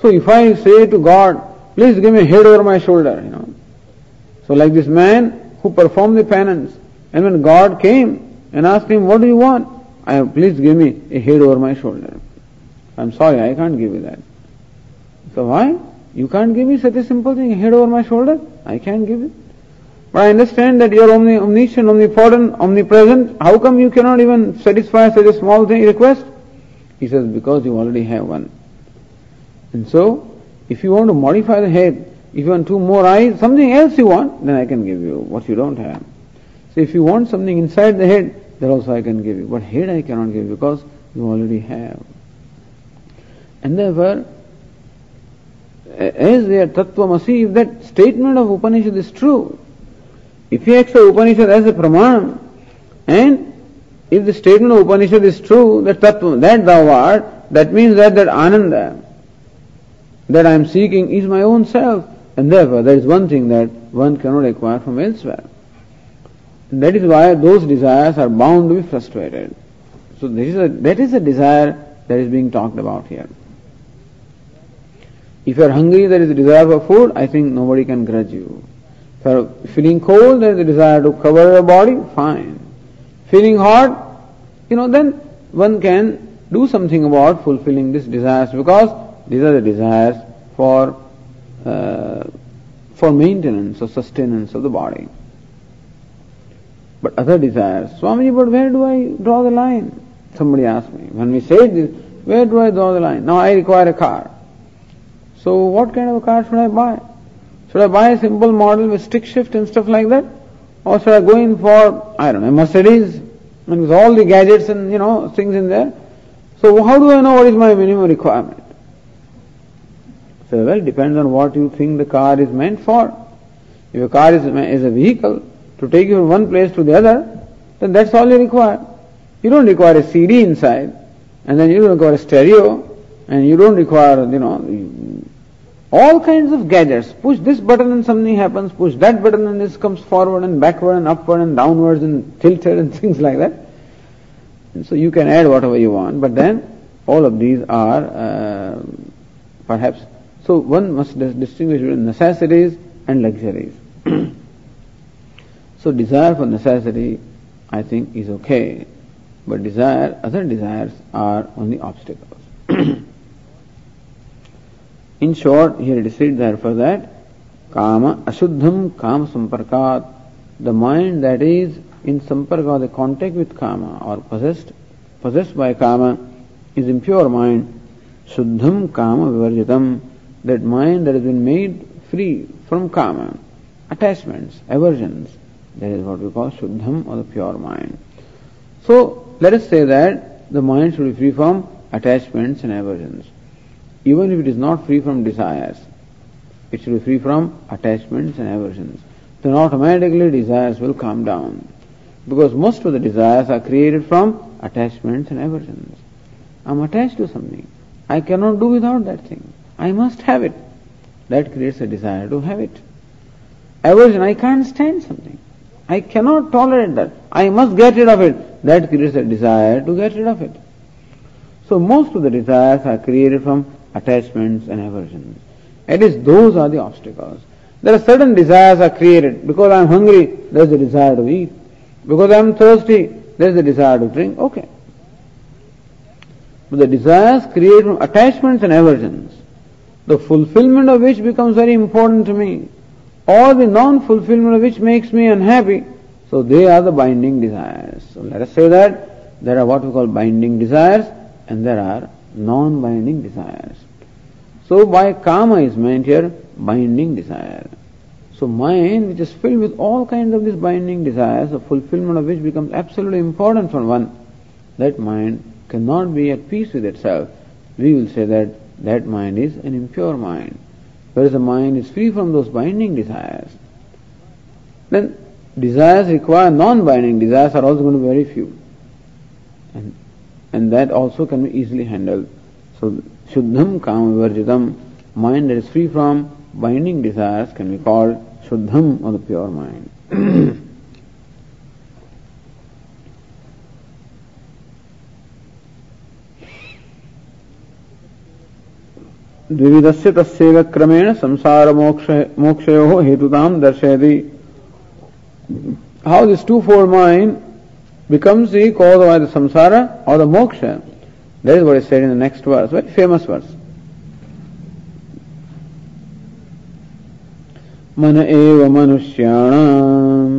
So if I say to God, please give me a head over my shoulder, you know. So like this man who performed the penance, and when God came and asked him, what do you want? I, please give me a head over my shoulder. I'm sorry, I can't give you that. So why? You can't give me such a simple thing, head over my shoulder? I can't give it. But I understand that you're omni- omniscient, omnipotent, omnipresent. How come you cannot even satisfy such a small thing, request? He says, because you already have one. And so, if you want to modify the head, if you want two more eyes, something else you want, then I can give you what you don't have. So if you want something inside the head, that also I can give you. But head I cannot give you because you already have. And therefore, as they are Tattvamasi, if that statement of Upanishad is true, if you accept Upanishad as a pramanam, and if the statement of Upanishad is true, that tattva, that thou art, that means that that ananda that I am seeking is my own self. And therefore, there is one thing that one cannot acquire from elsewhere. That is why those desires are bound to be frustrated. So this is a, that is a desire that is being talked about here. If you are hungry, there is a desire for food, I think nobody can grudge you. If you are feeling cold, there is a desire to cover your body, fine. Feeling hot, you know, then one can do something about fulfilling these desires because these are the desires for uh, for maintenance or sustenance of the body. But other desires, Swamiji, but where do I draw the line? Somebody asked me. When we say this, where do I draw the line? Now I require a car. So what kind of a car should I buy? Should I buy a simple model with stick shift and stuff like that? Or should I go in for, I don't know, Mercedes, and with all the gadgets and, you know, things in there? So how do I know what is my minimum requirement? So well, depends on what you think the car is meant for. If a car is, is a vehicle to take you from one place to the other, then that's all you require. You don't require a CD inside, and then you don't require a stereo, and you don't require, you know, all kinds of gadgets. Push this button and something happens, push that button and this comes forward and backward and upward and downwards and tilted and things like that. And so you can add whatever you want, but then all of these are uh, perhaps so one must distinguish between necessities and luxuries. so desire for necessity, I think, is okay, but desire, other desires are only obstacles. In short, here it is said therefore that kama ashuddham kama samparkat, the mind that is in samparka, the contact with kama or possessed, possessed by kama is impure mind, shuddham kama vivarjitam, that mind that has been made free from kama, attachments, aversions, that is what we call shuddham or the pure mind. So, let us say that the mind should be free from attachments and aversions. Even if it is not free from desires, it should be free from attachments and aversions. Then automatically desires will calm down. Because most of the desires are created from attachments and aversions. I'm attached to something. I cannot do without that thing. I must have it. That creates a desire to have it. Aversion, I can't stand something. I cannot tolerate that. I must get rid of it. That creates a desire to get rid of it. So most of the desires are created from attachments and aversions. At least those are the obstacles. There are certain desires are created. Because I am hungry, there is a desire to eat. Because I am thirsty, there is a desire to drink. Okay. But the desires created from attachments and aversions the fulfillment of which becomes very important to me, or the non-fulfillment of which makes me unhappy. So they are the binding desires. So let us say that there are what we call binding desires and there are non-binding desires. So by kama is meant here binding desire. So mind which is filled with all kinds of these binding desires, the fulfillment of which becomes absolutely important for one, that mind cannot be at peace with itself. We will say that that mind is an impure mind. Whereas the mind is free from those binding desires. Then desires require non-binding desires are also going to be very few. And, and that also can be easily handled. So Shuddham Kama Vivarjitam, mind that is free from binding desires can be called Shuddham or the pure mind. द्विविधस्य तस्यैव क्रमेण संसार मोक्ष मोक्षयोः हेतुतां दर्शयति how this two-fold mind becomes the cause of either samsara or the moksha. That is what is said in the next verse, very famous verse. मन एव मनुष्याणाम्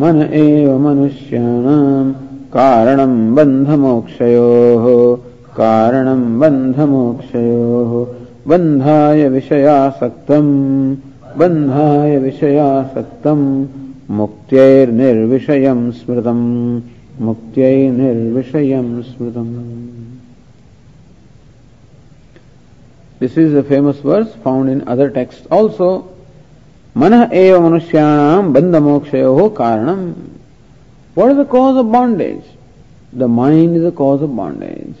मन एव मनुष्याणाम् कारणम् बन्धमोक्षयोः कारणम् बन्धमोक्षयोः बन्धाय विषयासक्तम्। बन्धाय विषयासक्तम्। मुक्त्यैर्निर्विषयम् स्मृतम्। मुक्त्यै स्मृतम्। This is a famous verse found in other text also मन एव मनुष्याणाम बंध मोक्षयो कारणम what is the cause of bondage the mind is the cause of bondage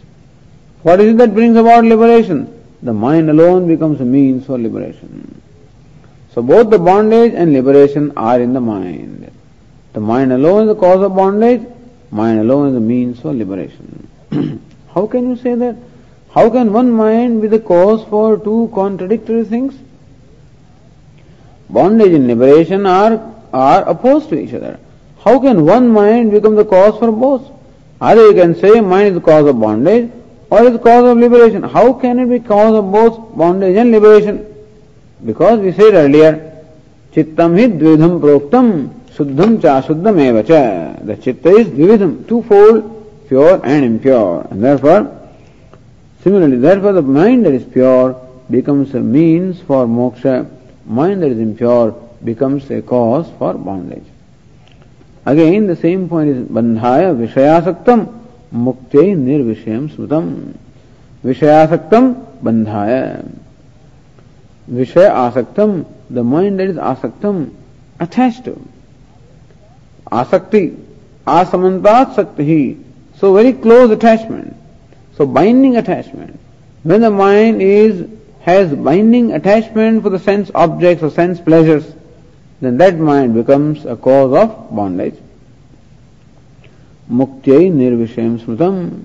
what is that brings about liberation the mind alone becomes a means for liberation. So both the bondage and liberation are in the mind. The mind alone is the cause of bondage, mind alone is the means for liberation. How can you say that? How can one mind be the cause for two contradictory things? Bondage and liberation are, are opposed to each other. How can one mind become the cause for both? Either you can say mind is the cause of bondage, or is cause of liberation. How can it be cause of both bondage and liberation? Because we said earlier, chittam hi dvidham proktam suddham cha suddham eva cha. The chitta is dvidham, twofold, pure and impure. And therefore, similarly, therefore the mind that is pure becomes a means for moksha, mind that is impure becomes a cause for bondage. Again, the same point is bandhaya vishayasaktam nirvishayam smritam. Vishayasaktam bandhaya. Vishaya asaktam, the mind that is asaktam, attached to. Asakti, asamantat sakti. So very close attachment. So binding attachment. When the mind is has binding attachment for the sense objects or sense pleasures, then that mind becomes a cause of bondage. Muktya nirvishayam smritam.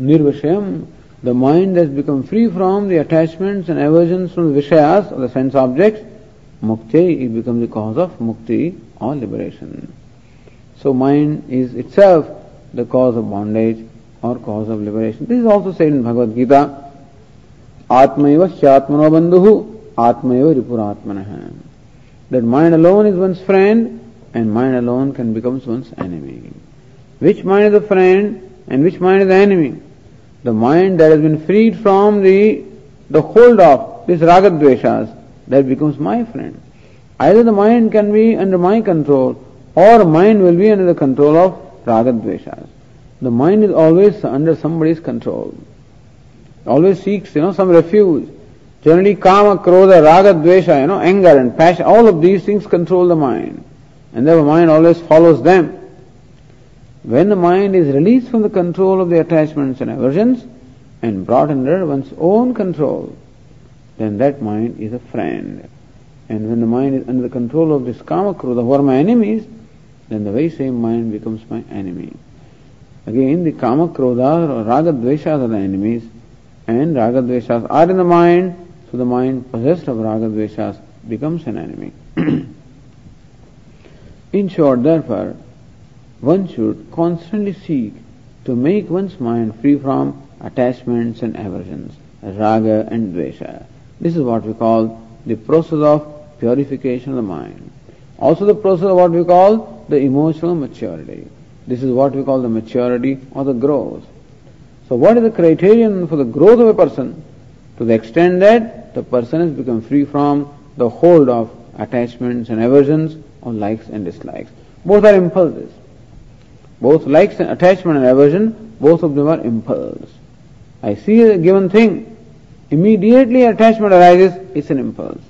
Nirvishayam, the mind has become free from the attachments and aversions from the vishayas or the sense objects. Muktya, it becomes the cause of mukti or liberation. So mind is itself the cause of bondage or cause of liberation. This is also said in Bhagavad Gita. आत्मैव ह्यात्मनो बंधु आत्मैव रिपुरात्मन That mind alone is one's friend and mind alone can become one's enemy. Which mind is the friend and which mind is the enemy? The mind that has been freed from the, the hold of this ragadveshas, that becomes my friend. Either the mind can be under my control or mind will be under the control of ragadveshas. The mind is always under somebody's control always seeks, you know, some refuge. Generally, kama, krodha, raga, dvesha, you know, anger and passion, all of these things control the mind. And the mind always follows them. When the mind is released from the control of the attachments and aversions and brought under one's own control, then that mind is a friend. And when the mind is under the control of this kama, krodha, who are my enemies, then the very same mind becomes my enemy. Again, the kama, krodha, or raga, dveshas are the enemies and ragadveshas are in the mind, so the mind possessed of ragadveshas becomes an enemy. in short, therefore, one should constantly seek to make one's mind free from attachments and aversions, raga and dvesha. This is what we call the process of purification of the mind. Also the process of what we call the emotional maturity. This is what we call the maturity or the growth. So what is the criterion for the growth of a person? To the extent that the person has become free from the hold of attachments and aversions or likes and dislikes. Both are impulses. Both likes and attachment and aversion, both of them are impulse. I see a given thing, immediately attachment arises, it's an impulse.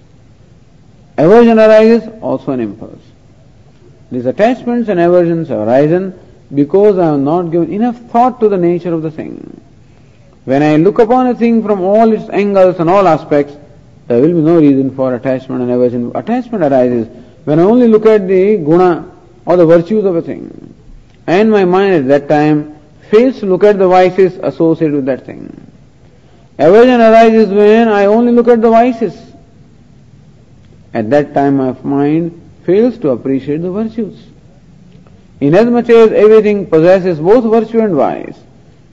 Aversion arises, also an impulse. These attachments and aversions have arisen because I have not given enough thought to the nature of the thing. When I look upon a thing from all its angles and all aspects, there will be no reason for attachment and aversion. Attachment arises when I only look at the guna or the virtues of a thing. And my mind at that time fails to look at the vices associated with that thing. Aversion arises when I only look at the vices. At that time my mind fails to appreciate the virtues. Inasmuch as everything possesses both virtue and vice,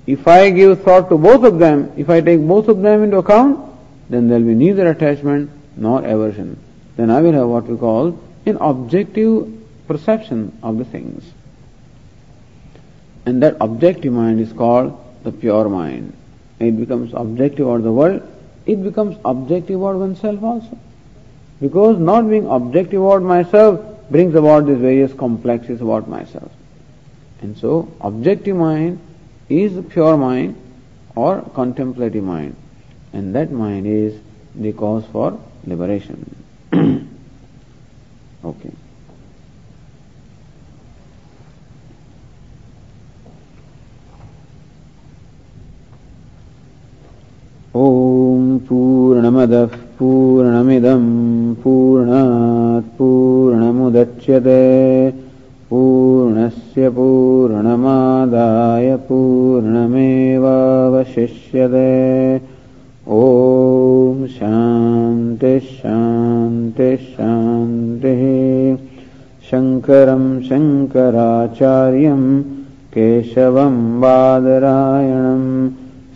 if I give thought to both of them, if I take both of them into account, then there will be neither attachment nor aversion. Then I will have what we call an objective perception of the things. And that objective mind is called the pure mind. It becomes objective about the world, it becomes objective about oneself also. Because not being objective about myself brings about these various complexes about myself. And so, objective mind is a pure mind or contemplative mind. And that mind is the cause for liberation. okay. ॐ पूर्णमदः पूर्णमिदम् पूर्णात् पूर्णमुदच्यते। पूर्णस्य पूर्णमादाय पूर्णमेवावशिष्यते। ॐ शान्तिः शङ्करम् शङ्कराचार्यम् केशवम् बादरायणम्